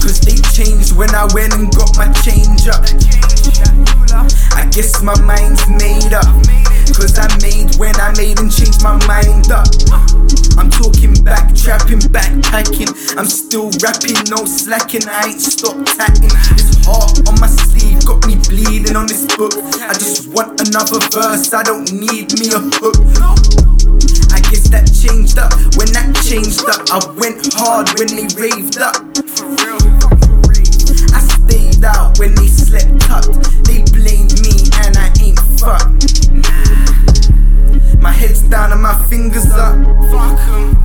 Cause they changed when I went and got my change up. I guess my mind's made up. Cause I made when I made and changed my mind up. I'm talking back, trapping, backpacking. I'm still rapping, no slacking. I ain't stopped tacking. This heart on my sleeve got me bleeding on this book. I just want another verse, I don't need me a hook. I guess that changed up when that changed up. I went hard when they raved up. Slept tucked. They blamed me and I ain't fucked. My head's down and my fingers up. Fuck 'em.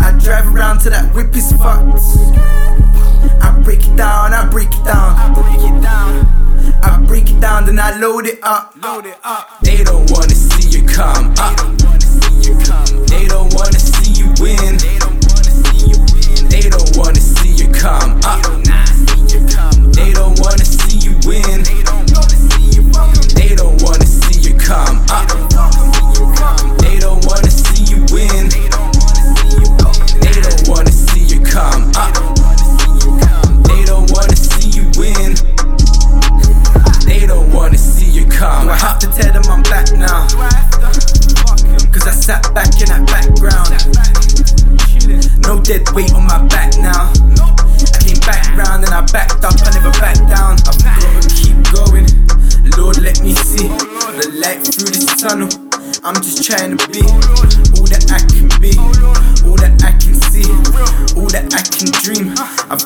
I drive around till that whip is fucked. I break it down, I break it down. I break it down. I break it down, then I load it up. Load it up. They don't wanna see you come up. Have to tell them I'm back now. Cause I sat back in that background. No dead weight on my back now. I came back round and I backed up, I never backed down. I've gotta keep going. Lord, let me see the light through this tunnel. I'm just trying to be all that I can be, all that I can see, all that I can dream. I've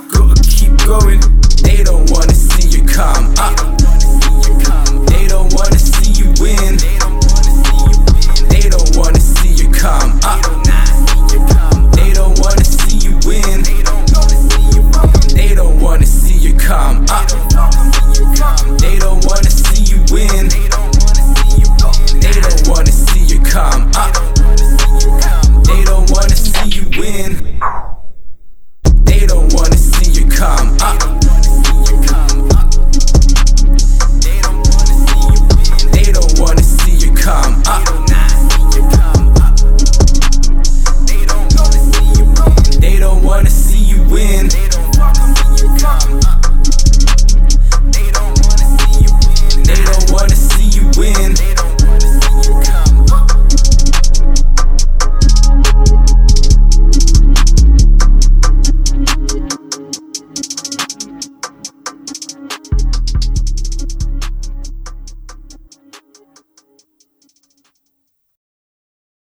Uh,